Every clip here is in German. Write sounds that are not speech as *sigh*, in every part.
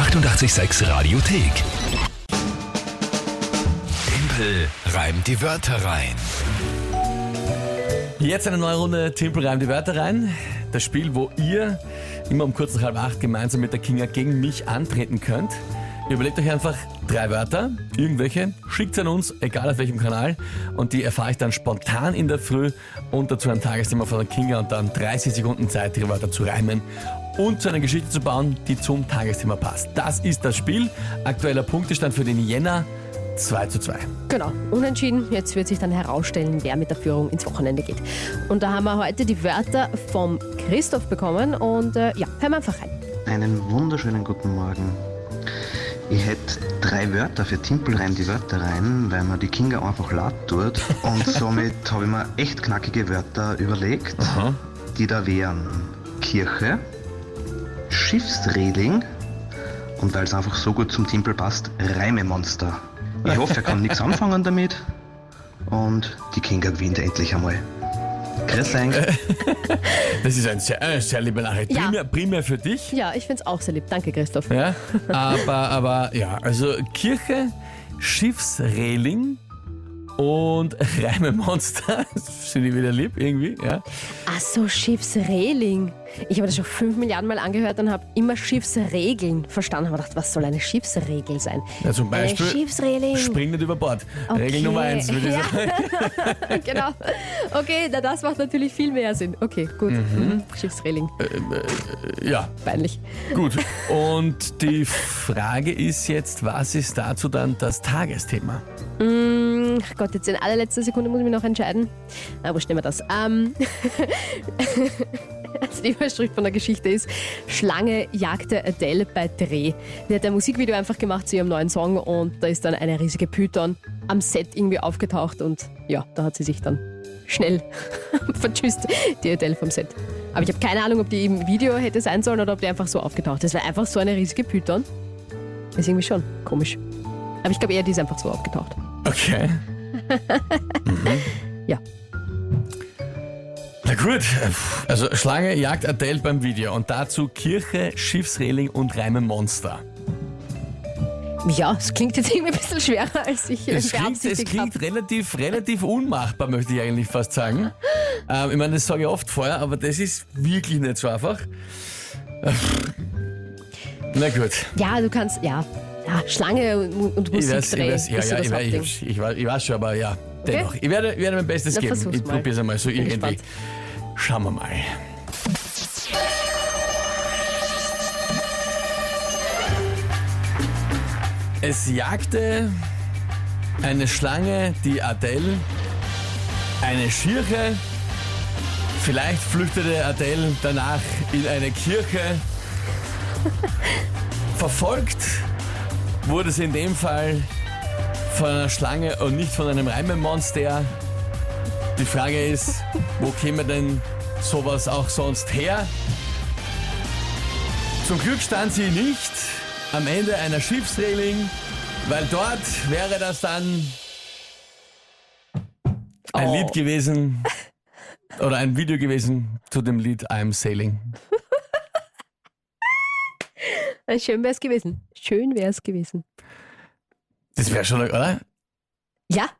886 Radiothek. Tempel reimt die Wörter rein. Jetzt eine neue Runde Timpel reimt die Wörter rein. Das Spiel, wo ihr immer um kurz nach halb acht gemeinsam mit der Kinga gegen mich antreten könnt. Überlegt euch einfach drei Wörter, irgendwelche, schickt an uns, egal auf welchem Kanal, und die erfahre ich dann spontan in der Früh und dazu ein Tagesthema von der Kinga und dann 30 Sekunden Zeit, ihre Wörter zu reimen und zu einer Geschichte zu bauen, die zum Tagesthema passt. Das ist das Spiel. Aktueller Punktestand für den Jänner 2 zu 2. Genau, unentschieden. Jetzt wird sich dann herausstellen, wer mit der Führung ins Wochenende geht. Und da haben wir heute die Wörter vom Christoph bekommen und äh, ja, hören wir einfach rein. Einen wunderschönen guten Morgen. Ich hätte drei Wörter für Timpel rein die Wörter rein, weil man die Kinga einfach laut tut. Und *laughs* somit habe ich mir echt knackige Wörter überlegt, Aha. die da wären Kirche, Schiffsreling und weil es einfach so gut zum Timpel passt, Reimemonster. Ich hoffe, er kann *laughs* nichts anfangen damit und die Kinga gewinnt endlich einmal. Grüß euch. *laughs* Das ist ein sehr, eine sehr liebe Nachricht. Ja. Primär, primär für dich. Ja, ich finde es auch sehr lieb. Danke, Christoph. Ja, aber, aber ja, also Kirche, Schiffsreling und Reimemonster. *laughs* Das finde ich wieder lieb irgendwie, ja. Ach so, Schiffsreling. Ich habe das schon fünf Milliarden Mal angehört und habe immer Schiffsregeln verstanden. Habe gedacht, was soll eine Schiffsregel sein? ja zum Beispiel, Eine Schiffsreling. spring nicht über Bord. Okay. Regel Nummer eins, würde ich Ja. sagen. *laughs* genau. Okay, na, das macht natürlich viel mehr Sinn. Okay, gut. Mhm. Schiffsreling. Ja, Peinlich. gut. Und die Frage ist jetzt, was ist dazu dann das Tagesthema? Mm, ach Gott, jetzt in allerletzter Sekunde muss ich mich noch entscheiden. Wo stehen wir das? Ähm, *laughs* also die Überschrift von der Geschichte ist Schlange jagte Adele bei Dreh. Die hat ein Musikvideo einfach gemacht zu ihrem neuen Song und da ist dann eine riesige Python am Set irgendwie aufgetaucht und ja, da hat sie sich dann schnell *laughs* vertschüsst, die Adele vom Set. Aber ich habe keine Ahnung, ob die im Video hätte sein sollen oder ob die einfach so aufgetaucht ist. War einfach so eine riesige Python. Ist irgendwie schon komisch. Aber ich glaube eher, die ist einfach so aufgetaucht. Okay. *laughs* Ja. Na gut, also Schlange jagt Adele beim Video und dazu Kirche, Schiffsreling und Reimemonster. Ja, es klingt jetzt irgendwie ein bisschen schwerer, als ich äh, Es klingt, es klingt relativ, relativ unmachbar, möchte ich eigentlich fast sagen. Ähm, ich meine, das sage ich oft vorher, aber das ist wirklich nicht so einfach. Na gut. Ja, du kannst, ja, ja Schlange und, und Ich Musik weiß, ich drehen. weiß, ja, ist so ja, das ich, weiß, ich, ich, weiß- ich weiß schon, aber ja, dennoch. Ich werde, werde mein Bestes Na, geben. Ich probiere es einmal so Bin irgendwie. gespannt. Schauen wir mal. Es jagte eine Schlange, die Adele, eine Schirche. Vielleicht flüchtete Adele danach in eine Kirche. *laughs* Verfolgt wurde sie in dem Fall von einer Schlange und nicht von einem Reimemonster. Die Frage ist, wo käme denn sowas auch sonst her? Zum Glück stand sie nicht am Ende einer Schiffsreling, weil dort wäre das dann ein Oh. Lied gewesen oder ein Video gewesen zu dem Lied I'm Sailing. *laughs* Schön wäre es gewesen. Schön wäre es gewesen. Das wäre schon, oder? Ja,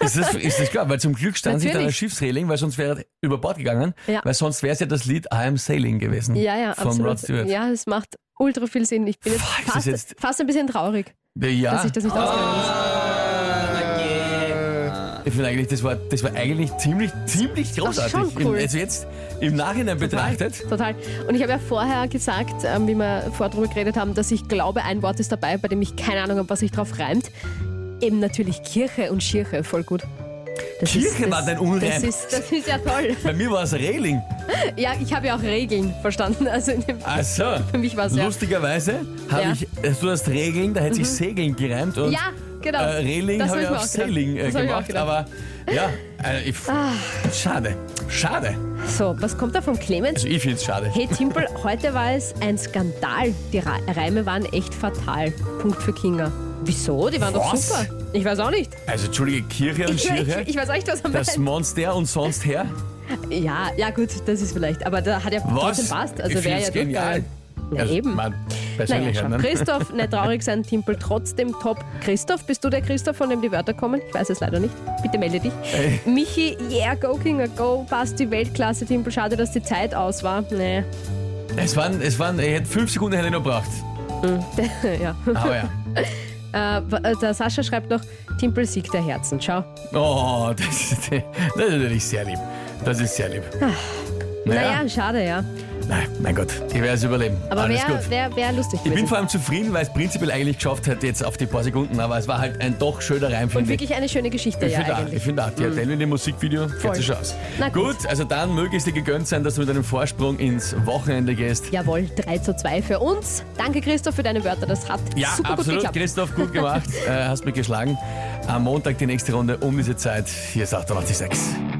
Ist das, ist das klar? Weil zum Glück stand sie da Natürlich. Schiffsreling, weil sonst wäre er über Bord gegangen, Ja. weil sonst wäre es ja das Lied I Am Sailing gewesen. ja, ja, Von absolut. Rod Stewart. Ja, es macht ultra viel Sinn. Ich bin jetzt ist das fast, jetzt- fast ein bisschen traurig, Ja. dass ich das nicht ausgegangen ist. Ich finde eigentlich, das war, das war eigentlich ziemlich, ziemlich großartig. schon cool. Also jetzt im Nachhinein betrachtet. Total. Und ich habe ja vorher gesagt, ähm, wie wir vorher drüber geredet haben, dass ich glaube, ein Wort ist dabei, bei dem ich keine Ahnung habe, was sich drauf reimt. Eben natürlich Kirche und Schirche, voll gut. Das Kirche war dein Unreim. Das ist, das ist ja toll. *laughs* Bei mir war es Reling. *laughs* Ja, ich habe ja auch Regeln verstanden. Also in dem, Ach so. für mich war es ja. Lustigerweise habe Ja. ich, äh, du hast Regeln, da hätte sich Segeln gereimt und Ja, genau. äh, Reling Das habe ich auf. Sailing äh, Das gemacht. Aber ja, äh, ich, schade. Schade. So, was kommt da vom Clemens? Also ich finde es schade. Hey Timpel, heute war es ein Skandal. Die Reime waren echt fatal. Punkt für Kinga. Wieso? Die waren doch Was? super. Ich weiß auch nicht. Also entschuldige, Kirche und Ich, Schirche. ich, ich weiß auch nicht, was er das meint. Monster und sonst her. Ja, ja gut, das ist vielleicht. Aber da hat ja trotzdem Was? passt. Also ich wäre ja genial. durchgegangen. Na Also, eben. Man, Persönlichkeit. schau. ne? Christoph, nicht traurig sein, Timpel trotzdem top. Christoph, bist du der Christoph, von dem die Wörter kommen? Ich weiß es leider nicht. Bitte melde dich. Ey. Michi, yeah, go Kinger, go. Passt die Weltklasse, Timpel. Schade, dass die Zeit aus war. Nee. Es waren, es waren, ich hätte fünf Sekunden hätte ich noch gebraucht. *laughs* ja. Aber ja. Äh, w- der Sascha schreibt noch, Timpel Sieg der Herzen. Schau. Oh, das ist, *laughs* das ist natürlich sehr lieb. Das ist sehr lieb. Naja, schade, ja. Nein, mein Gott, ich werde es überleben. Aber Alles wäre gut. wär, wär lustig Ich bin vor allem zufrieden, weil es prinzipiell eigentlich geschafft hat jetzt auf die paar Sekunden, aber es war halt ein doch schöner Reim, Und wirklich eine schöne Geschichte, Ich ja, finde auch, ich finde auch, die Adele in dem Musikvideo geht sich aus. Na gut. gut, also dann möge es dir gegönnt sein, dass du mit einem Vorsprung ins Wochenende gehst. Jawohl, 3 zu 2 für uns. Danke, Christoph, für deine Wörter. Das hat Ja, super gut absolut. geklappt. Christoph, gut gemacht. *laughs* äh, hast mich geschlagen. Am Montag die nächste Runde um diese Zeit. Hier ist 886.